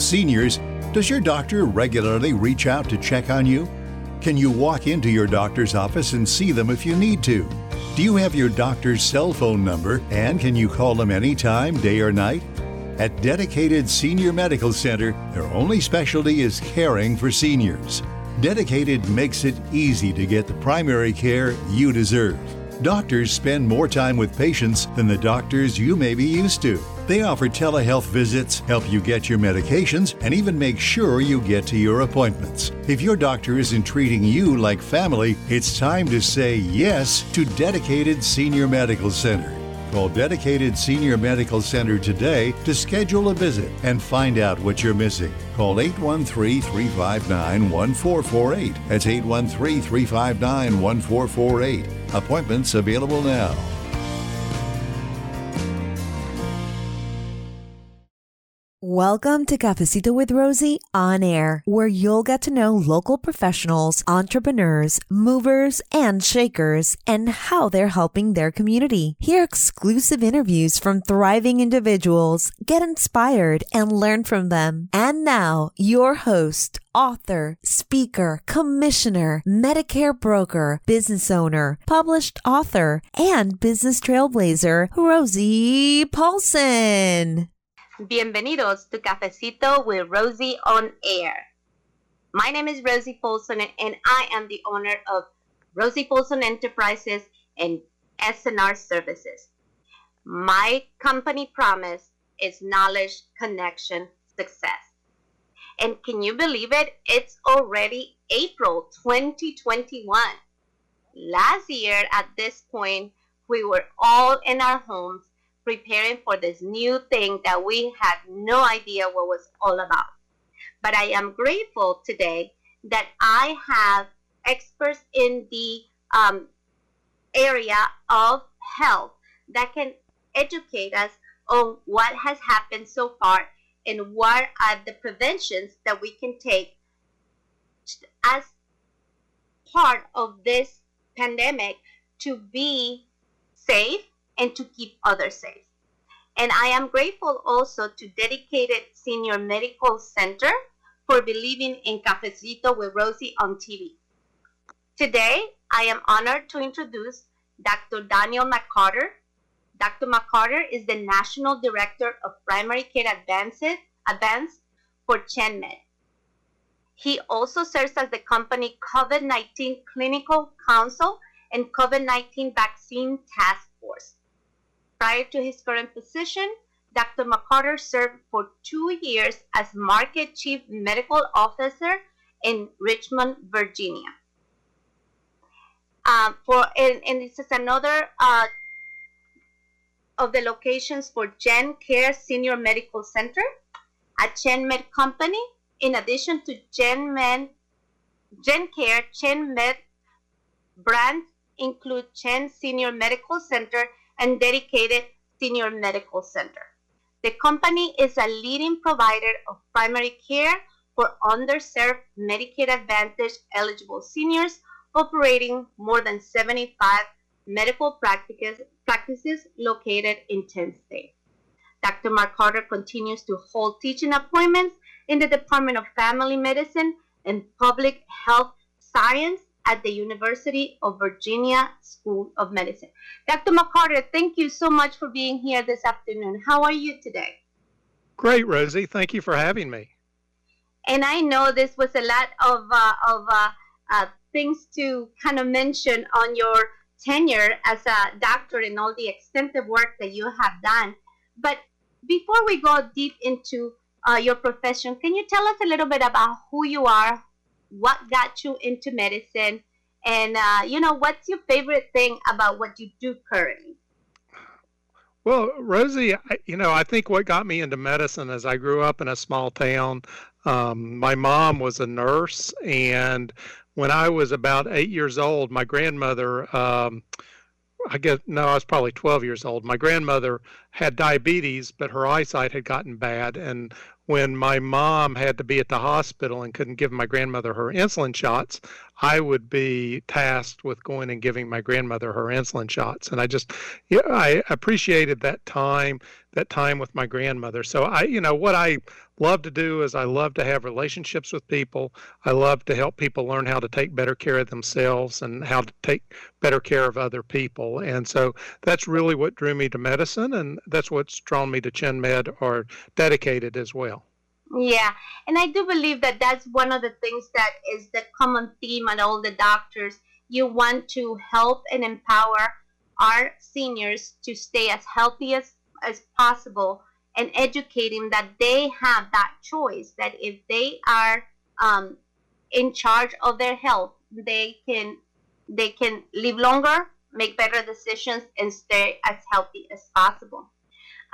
Seniors, does your doctor regularly reach out to check on you? Can you walk into your doctor's office and see them if you need to? Do you have your doctor's cell phone number and can you call them anytime, day or night? At Dedicated Senior Medical Center, their only specialty is caring for seniors. Dedicated makes it easy to get the primary care you deserve. Doctors spend more time with patients than the doctors you may be used to. They offer telehealth visits, help you get your medications, and even make sure you get to your appointments. If your doctor isn't treating you like family, it's time to say yes to Dedicated Senior Medical Center. Call Dedicated Senior Medical Center today to schedule a visit and find out what you're missing. Call 813 359 1448. That's 813 359 1448. Appointments available now. Welcome to Cafecito with Rosie on air, where you'll get to know local professionals, entrepreneurs, movers, and shakers, and how they're helping their community. Hear exclusive interviews from thriving individuals, get inspired, and learn from them. And now, your host, author, speaker, commissioner, Medicare broker, business owner, published author, and business trailblazer, Rosie Paulson. Bienvenidos to Cafecito with Rosie on Air. My name is Rosie Folsom and I am the owner of Rosie Folsom Enterprises and SNR Services. My company promise is knowledge, connection, success. And can you believe it? It's already April 2021. Last year at this point, we were all in our homes preparing for this new thing that we had no idea what was all about. But I am grateful today that I have experts in the um, area of health that can educate us on what has happened so far and what are the preventions that we can take as part of this pandemic to be safe and to keep others safe. And I am grateful also to Dedicated Senior Medical Center for believing in Cafecito with Rosie on TV. Today, I am honored to introduce Dr. Daniel McCarter. Dr. McCarter is the National Director of Primary Care Advances, Advance for ChenMed. He also serves as the company COVID-19 Clinical Council and COVID-19 Vaccine Task Force. Prior to his current position, Dr. McCarter served for two years as Market Chief Medical Officer in Richmond, Virginia. Uh, for and, and, this is another uh, of the locations for Gen Care Senior Medical Center, a ChenMed company. In addition to Gen Med, JenCare, ChenMed brands include Chen Senior Medical Center and dedicated senior medical center. The company is a leading provider of primary care for underserved Medicare Advantage eligible seniors, operating more than 75 medical practices, practices located in 10 states. Dr. McCarter continues to hold teaching appointments in the Department of Family Medicine and Public Health Science at the University of Virginia School of Medicine. Dr. McCarter, thank you so much for being here this afternoon. How are you today? Great, Rosie. Thank you for having me. And I know this was a lot of, uh, of uh, uh, things to kind of mention on your tenure as a doctor and all the extensive work that you have done. But before we go deep into uh, your profession, can you tell us a little bit about who you are, what got you into medicine, and uh, you know what's your favorite thing about what you do currently. Well, Rosie, I, you know, I think what got me into medicine is I grew up in a small town. Um, my mom was a nurse, and when I was about eight years old, my grandmother um, I guess no, I was probably 12 years old. My grandmother had diabetes, but her eyesight had gotten bad. And when my mom had to be at the hospital and couldn't give my grandmother her insulin shots, I would be tasked with going and giving my grandmother her insulin shots. And I just, yeah, I appreciated that time that time with my grandmother. So I, you know, what I love to do is I love to have relationships with people. I love to help people learn how to take better care of themselves and how to take better care of other people. And so that's really what drew me to medicine, and that's what's drawn me to ChenMed or dedicated as well. Yeah, and I do believe that that's one of the things that is the common theme on all the doctors. You want to help and empower our seniors to stay as healthy as, as possible and educating that they have that choice that if they are um, in charge of their health they can they can live longer make better decisions and stay as healthy as possible.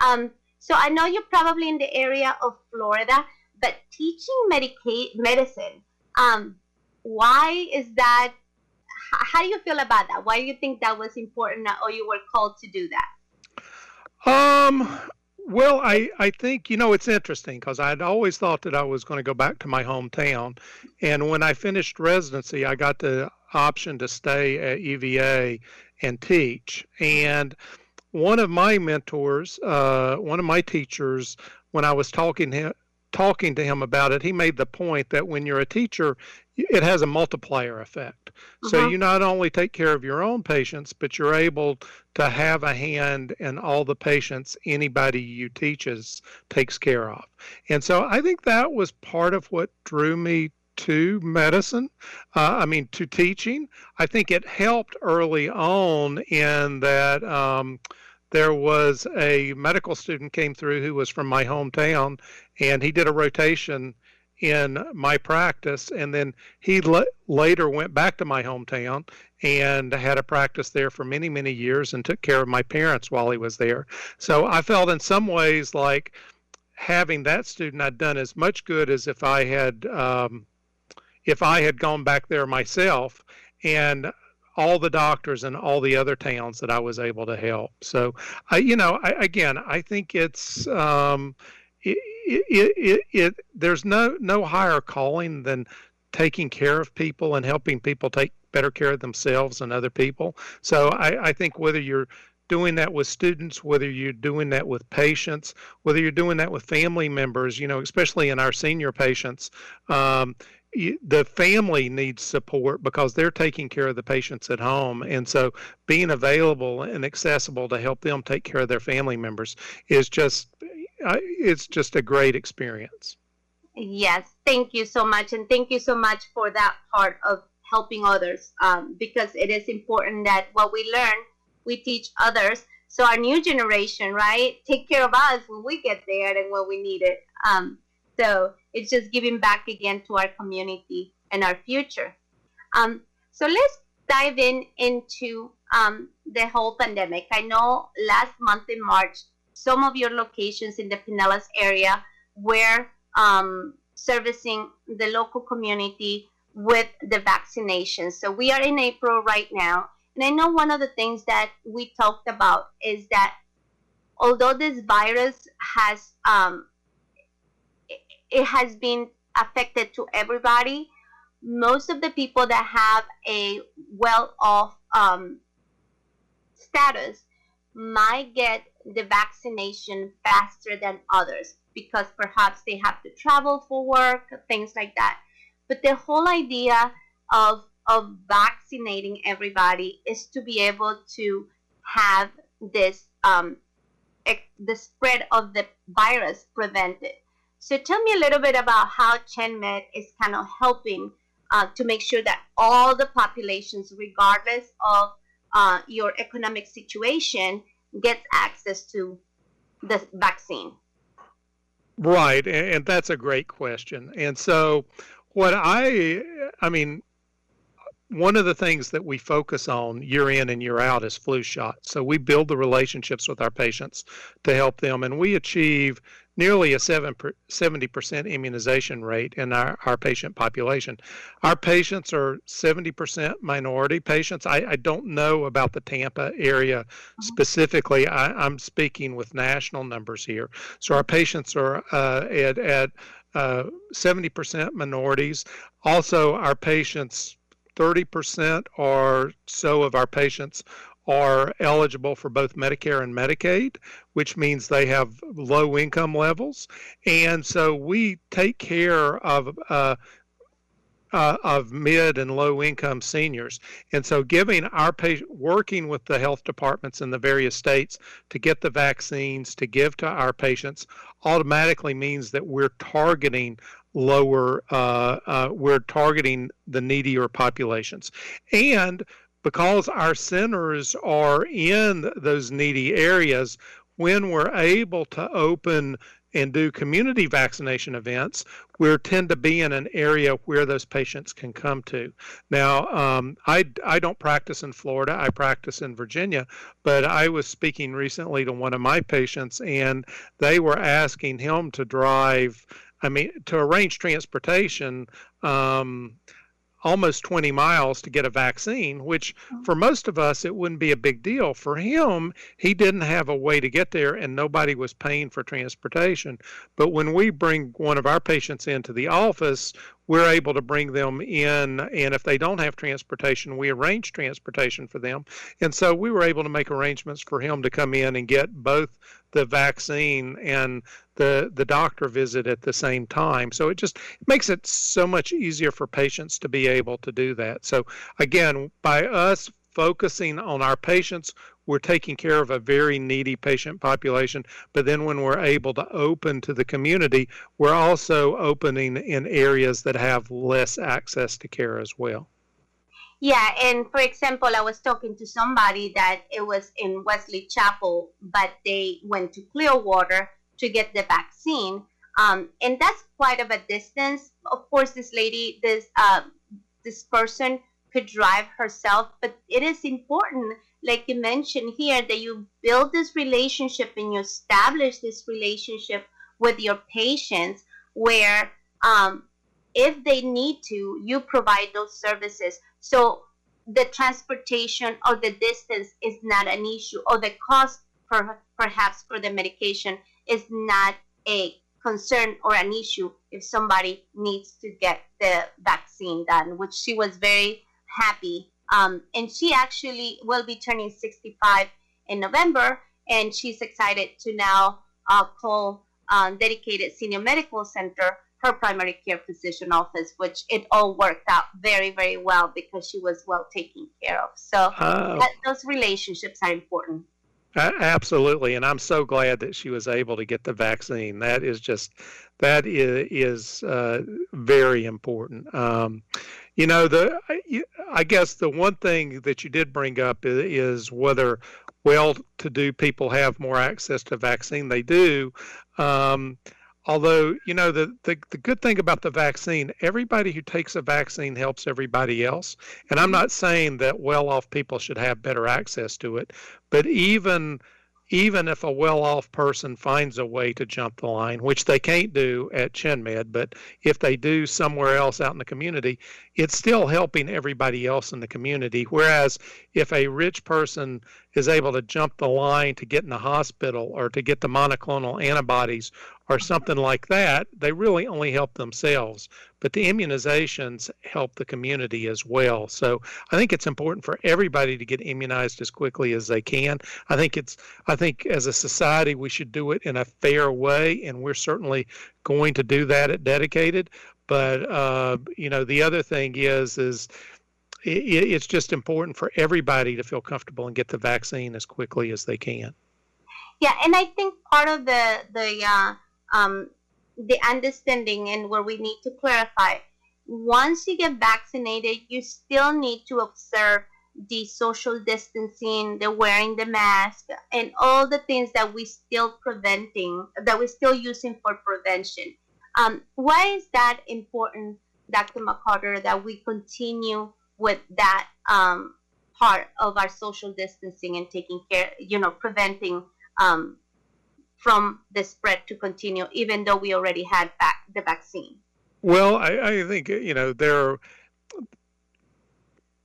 Um, so i know you're probably in the area of florida but teaching medica- medicine um, why is that? How do you feel about that? Why do you think that was important or you were called to do that? Um well, I, I think, you know, it's interesting because I'd always thought that I was going to go back to my hometown. And when I finished residency, I got the option to stay at UVA and teach. And one of my mentors, uh, one of my teachers, when I was talking to him, talking to him about it, he made the point that when you're a teacher, it has a multiplier effect. Uh-huh. So you not only take care of your own patients, but you're able to have a hand in all the patients anybody you teaches takes care of. And so I think that was part of what drew me to medicine. Uh, I mean, to teaching. I think it helped early on in that. Um, there was a medical student came through who was from my hometown and he did a rotation in my practice and then he le- later went back to my hometown and had a practice there for many many years and took care of my parents while he was there so i felt in some ways like having that student i'd done as much good as if i had um, if i had gone back there myself and all the doctors in all the other towns that I was able to help. So, I, you know, I, again, I think it's um, it, it, it, it, there's no no higher calling than taking care of people and helping people take better care of themselves and other people. So, I, I think whether you're doing that with students, whether you're doing that with patients, whether you're doing that with family members, you know, especially in our senior patients, um, the family needs support because they're taking care of the patients at home. And so being available and accessible to help them take care of their family members is just it's just a great experience. Yes thank you so much. And thank you so much for that part of helping others um, because it is important that what we learn we teach others. So our new generation right take care of us when we get there and when we need it. Um, so it's just giving back again to our community and our future. Um, so let's dive in into um, the whole pandemic. I know last month in March, some of your locations in the Pinellas area were um, servicing the local community with the vaccination. So we are in April right now. And I know one of the things that we talked about is that although this virus has um, it has been affected to everybody. Most of the people that have a well off um, status might get the vaccination faster than others because perhaps they have to travel for work, things like that. But the whole idea of of vaccinating everybody is to be able to have this um, the spread of the virus prevented. So tell me a little bit about how ChenMed is kind of helping uh, to make sure that all the populations, regardless of uh, your economic situation, gets access to the vaccine. Right, and that's a great question. And so, what I, I mean, one of the things that we focus on year in and year out is flu shot. So we build the relationships with our patients to help them, and we achieve nearly a 70% immunization rate in our, our patient population. Our patients are 70% minority patients. I, I don't know about the Tampa area mm-hmm. specifically. I, am speaking with national numbers here. So our patients are uh, at, at uh, 70% minorities. Also, our patients 30% or so of our patients are eligible for both Medicare and Medicaid, which means they have low income levels. And so we take care of uh, uh, of mid and low income seniors. And so, giving our patient, working with the health departments in the various states to get the vaccines to give to our patients automatically means that we're targeting lower, uh, uh, we're targeting the needier populations. And because our centers are in those needy areas, when we're able to open and do community vaccination events, we tend to be in an area where those patients can come to. Now, um, I, I don't practice in Florida, I practice in Virginia, but I was speaking recently to one of my patients, and they were asking him to drive, I mean, to arrange transportation. Um, almost 20 miles to get a vaccine, which oh. for most of us, it wouldn't be a big deal. For him, he didn't have a way to get there and nobody was paying for transportation. But when we bring one of our patients into the office, we're able to bring them in and if they don't have transportation we arrange transportation for them and so we were able to make arrangements for him to come in and get both the vaccine and the the doctor visit at the same time so it just makes it so much easier for patients to be able to do that so again by us focusing on our patients we're taking care of a very needy patient population. But then when we're able to open to the community, we're also opening in areas that have less access to care as well. Yeah, and for example, I was talking to somebody that it was in Wesley Chapel, but they went to Clearwater to get the vaccine. Um, and that's quite of a distance. Of course, this lady, this uh, this person could drive herself, but it is important like you mentioned here, that you build this relationship and you establish this relationship with your patients where um, if they need to, you provide those services. So the transportation or the distance is not an issue, or the cost per, perhaps for the medication is not a concern or an issue if somebody needs to get the vaccine done, which she was very happy um, and she actually will be turning 65 in November, and she's excited to now uh, call um, dedicated senior medical center her primary care physician office, which it all worked out very, very well because she was well taken care of. So oh. that, those relationships are important. Absolutely, and I'm so glad that she was able to get the vaccine. That is just that is, is uh, very important. Um, you know, the I guess the one thing that you did bring up is whether well-to-do people have more access to vaccine. They do. Um, although you know the, the the good thing about the vaccine everybody who takes a vaccine helps everybody else and i'm mm-hmm. not saying that well off people should have better access to it but even even if a well-off person finds a way to jump the line, which they can't do at ChenMed, but if they do somewhere else out in the community, it's still helping everybody else in the community. Whereas if a rich person is able to jump the line to get in the hospital or to get the monoclonal antibodies or something like that, they really only help themselves. But the immunizations help the community as well. So I think it's important for everybody to get immunized as quickly as they can. I think it's I think as a society we should do it in a fair way, and we're certainly going to do that at Dedicated. But uh, you know, the other thing is is it's just important for everybody to feel comfortable and get the vaccine as quickly as they can. Yeah, and I think part of the the uh, um, the understanding and where we need to clarify, once you get vaccinated, you still need to observe the social distancing, the wearing the mask, and all the things that we still preventing, that we're still using for prevention. Um, why is that important, Dr. McCarter, that we continue with that um, part of our social distancing and taking care, you know, preventing um, from the spread to continue, even though we already had back the vaccine? Well, I, I think you know there.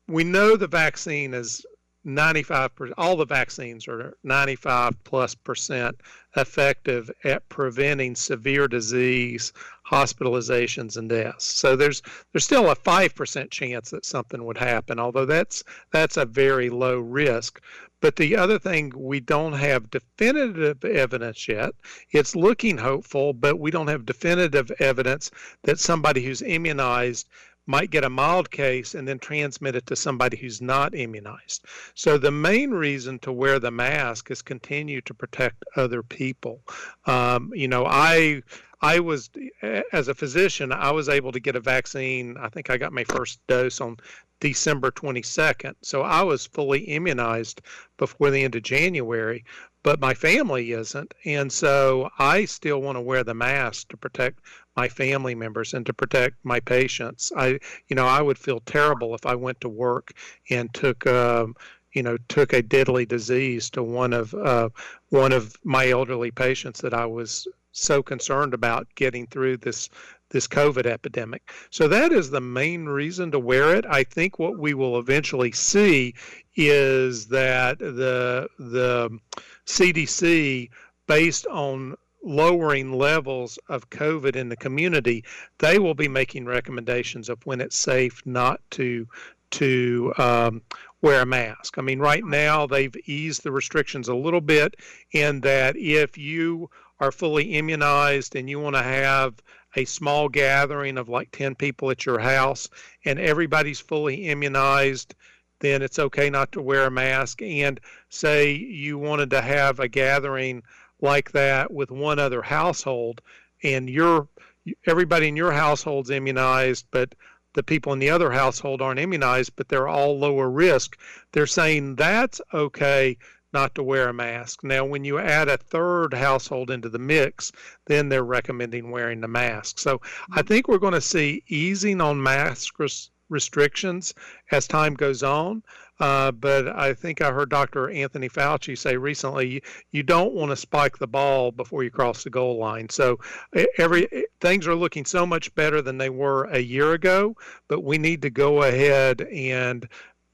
We know the vaccine is 95 percent all the vaccines are 95 plus percent effective at preventing severe disease hospitalizations and deaths. So there's there's still a 5% chance that something would happen although that's that's a very low risk. But the other thing we don't have definitive evidence yet. It's looking hopeful but we don't have definitive evidence that somebody who's immunized might get a mild case and then transmit it to somebody who's not immunized. So the main reason to wear the mask is continue to protect other people. Um, you know, I I was as a physician, I was able to get a vaccine. I think I got my first dose on December 22nd. So I was fully immunized before the end of January, but my family isn't. And so I still want to wear the mask to protect my family members and to protect my patients. I, you know, I would feel terrible if I went to work and took, um, you know, took a deadly disease to one of uh, one of my elderly patients that I was so concerned about getting through this this COVID epidemic. So that is the main reason to wear it. I think what we will eventually see is that the the CDC based on lowering levels of COVID in the community, they will be making recommendations of when it's safe not to to um, wear a mask. I mean, right now they've eased the restrictions a little bit in that if you are fully immunized and you want to have a small gathering of like 10 people at your house and everybody's fully immunized, then it's okay not to wear a mask. And say you wanted to have a gathering like that with one other household and you're everybody in your household's immunized but the people in the other household aren't immunized but they're all lower risk. They're saying that's okay not to wear a mask. Now when you add a third household into the mix then they're recommending wearing the mask. So i mm-hmm. think we're going to see easing on mask restrictions as time goes on uh, but I think I heard Dr. Anthony Fauci say recently, you don't want to spike the ball before you cross the goal line. So every things are looking so much better than they were a year ago, but we need to go ahead and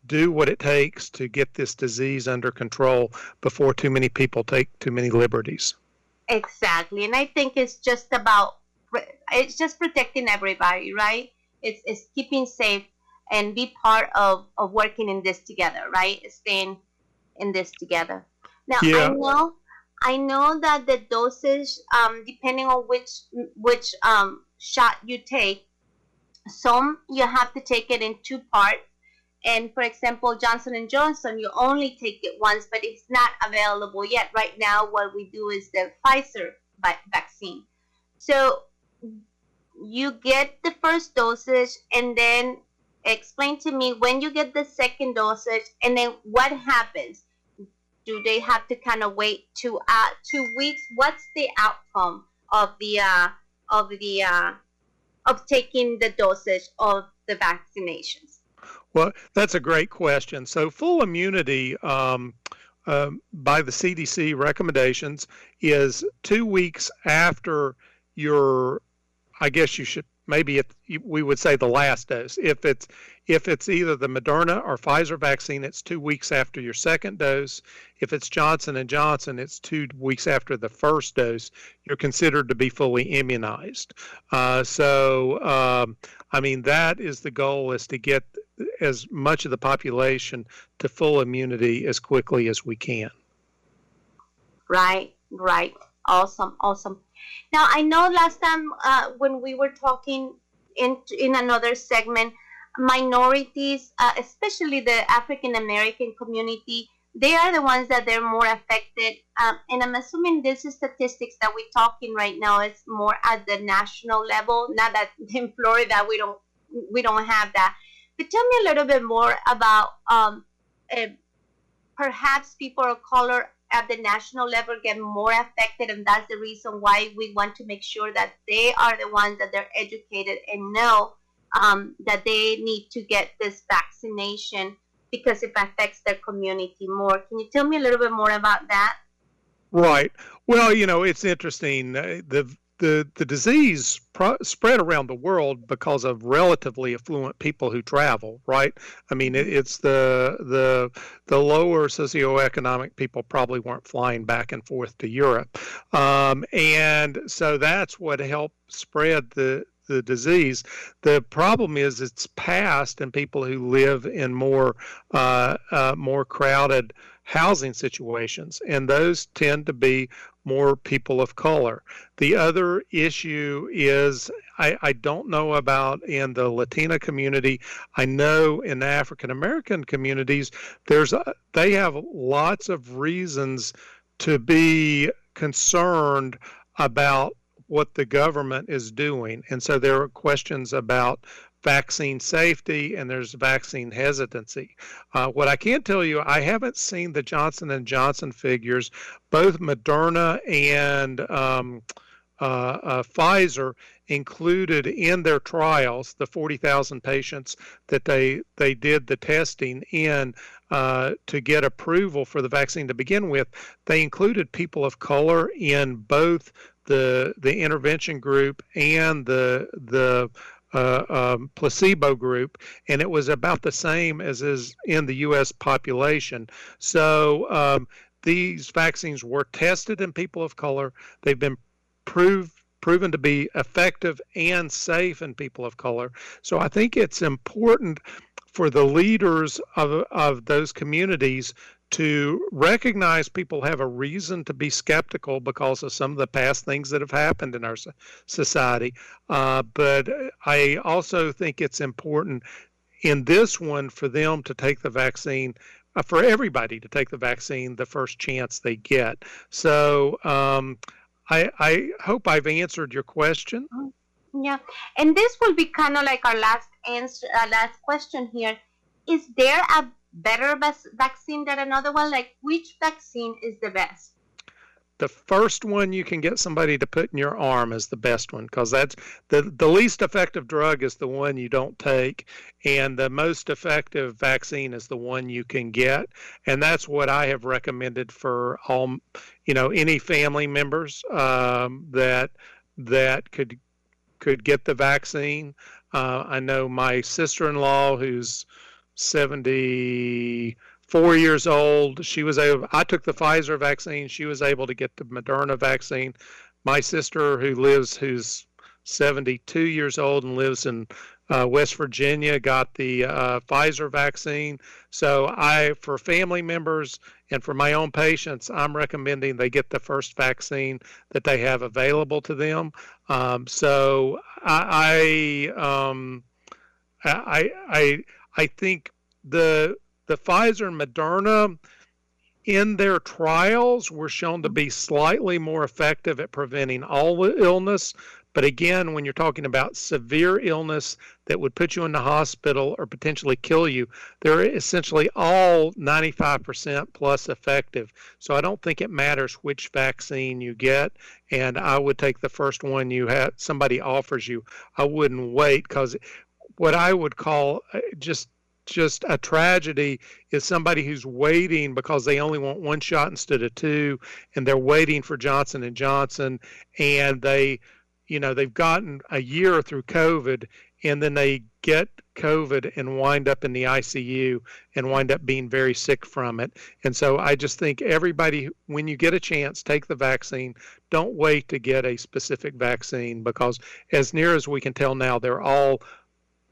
do what it takes to get this disease under control before too many people take too many liberties. Exactly, and I think it's just about it's just protecting everybody, right? It's it's keeping safe and be part of, of working in this together, right? Staying in this together. Now yeah. I know I know that the dosage, um, depending on which which um, shot you take, some you have to take it in two parts. And for example, Johnson and Johnson, you only take it once, but it's not available yet. Right now, what we do is the Pfizer vaccine. So you get the first dosage, and then explain to me when you get the second dosage and then what happens. Do they have to kind of wait two uh two weeks? What's the outcome of the uh of the uh of taking the dosage of the vaccinations? Well that's a great question. So full immunity um, uh, by the cdc recommendations is two weeks after your i guess you should maybe it, we would say the last dose. If it's if it's either the Moderna or Pfizer vaccine, it's two weeks after your second dose. If it's Johnson and Johnson, it's two weeks after the first dose. You're considered to be fully immunized. Uh, so, um, I mean, that is the goal: is to get as much of the population to full immunity as quickly as we can. Right. Right. Awesome. Awesome. Now, I know last time uh, when we were talking in, in another segment, minorities, uh, especially the African American community, they are the ones that they're more affected. Um, and I'm assuming this is statistics that we're talking right now is more at the national level. Not that in Florida we don't we don't have that. But tell me a little bit more about um, uh, perhaps people of color at the national level get more affected and that's the reason why we want to make sure that they are the ones that they're educated and know um, that they need to get this vaccination because it affects their community more. Can you tell me a little bit more about that? Right. Well you know it's interesting. The the the disease pro- spread around the world because of relatively affluent people who travel, right? I mean, it, it's the the the lower socioeconomic people probably weren't flying back and forth to Europe, um, and so that's what helped spread the the disease. The problem is it's passed in people who live in more uh, uh, more crowded housing situations, and those tend to be more people of color. The other issue is I, I don't know about in the Latina community. I know in African American communities, there's a, they have lots of reasons to be concerned about what the government is doing. And so there are questions about vaccine safety and there's vaccine hesitancy. Uh, what I can tell you, I haven't seen the Johnson and Johnson figures. Both Moderna and um, uh, uh, Pfizer included in their trials the 40,000 patients that they they did the testing in uh, to get approval for the vaccine to begin with. They included people of color in both the the intervention group and the the uh, um, placebo group, and it was about the same as is in the U.S. population. So um, these vaccines were tested in people of color. They've been proved proven to be effective and safe in people of color. So I think it's important for the leaders of, of those communities to recognize people have a reason to be skeptical because of some of the past things that have happened in our society. Uh, but I also think it's important in this one for them to take the vaccine. Uh, for everybody to take the vaccine the first chance they get. So um, I, I hope I've answered your question. Yeah, and this will be kind of like our last answer, uh, last question here. Is there a better vaccine than another one? Like, which vaccine is the best? The first one you can get somebody to put in your arm is the best one because that's the, the least effective drug is the one you don't take, and the most effective vaccine is the one you can get. And that's what I have recommended for all, you know, any family members um, that that could could get the vaccine. Uh, I know my sister-in-law who's 74 years old. She was able, I took the Pfizer vaccine. She was able to get the Moderna vaccine. My sister, who lives, who's 72 years old and lives in uh, West Virginia, got the uh, Pfizer vaccine. So I, for family members and for my own patients, I'm recommending they get the first vaccine that they have available to them. Um, so I, I, um, I, I I think the the Pfizer and Moderna in their trials were shown to be slightly more effective at preventing all illness. But again, when you're talking about severe illness that would put you in the hospital or potentially kill you, they're essentially all 95% plus effective. So I don't think it matters which vaccine you get. And I would take the first one you have somebody offers you. I wouldn't wait because what I would call uh, just just a tragedy is somebody who's waiting because they only want one shot instead of two and they're waiting for Johnson and Johnson and they you know they've gotten a year through covid and then they get covid and wind up in the ICU and wind up being very sick from it. And so I just think everybody when you get a chance take the vaccine. Don't wait to get a specific vaccine because as near as we can tell now they're all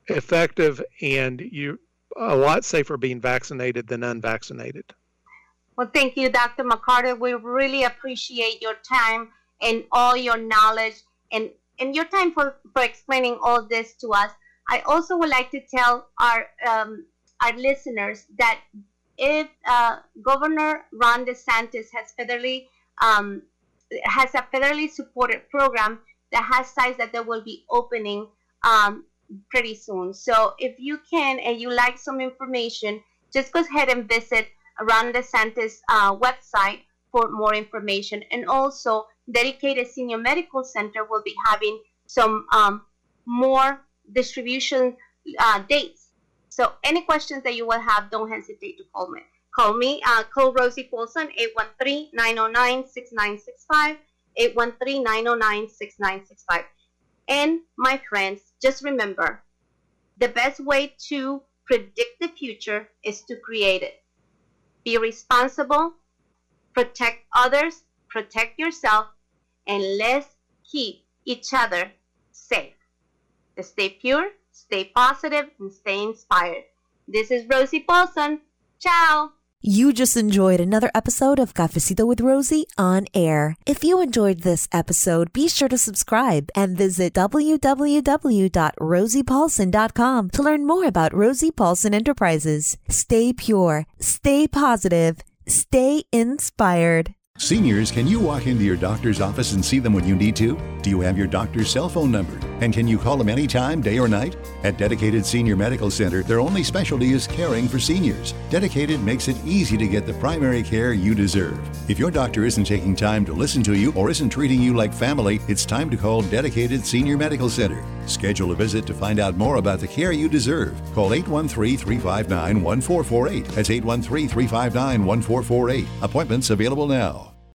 effective and you a lot safer being vaccinated than unvaccinated. Well, thank you, Dr. McCarter. We really appreciate your time and all your knowledge and, and your time for, for explaining all this to us. I also would like to tell our um, our listeners that if uh, Governor Ron DeSantis has federally um, has a federally supported program that has sites that they will be opening um, pretty soon. So if you can and you like some information, just go ahead and visit Ron DeSantis uh, website for more information. And also, Dedicated Senior Medical Center will be having some um, more distribution uh, dates. So any questions that you will have, don't hesitate to call me. Call me, uh, call Rosie Folsom, 813-909-6965. 813-909-6965. And my friends, just remember, the best way to predict the future is to create it. Be responsible, protect others, protect yourself, and let's keep each other safe. Stay pure, stay positive, and stay inspired. This is Rosie Paulson. Ciao. You just enjoyed another episode of Cafecito with Rosie on air. If you enjoyed this episode, be sure to subscribe and visit www.rosiepaulson.com to learn more about Rosie Paulson Enterprises. Stay pure, stay positive, stay inspired. Seniors, can you walk into your doctor's office and see them when you need to? Do you have your doctor's cell phone number? And can you call them anytime, day or night? At Dedicated Senior Medical Center, their only specialty is caring for seniors. Dedicated makes it easy to get the primary care you deserve. If your doctor isn't taking time to listen to you or isn't treating you like family, it's time to call Dedicated Senior Medical Center. Schedule a visit to find out more about the care you deserve. Call 813 359 1448. That's 813 359 1448. Appointments available now.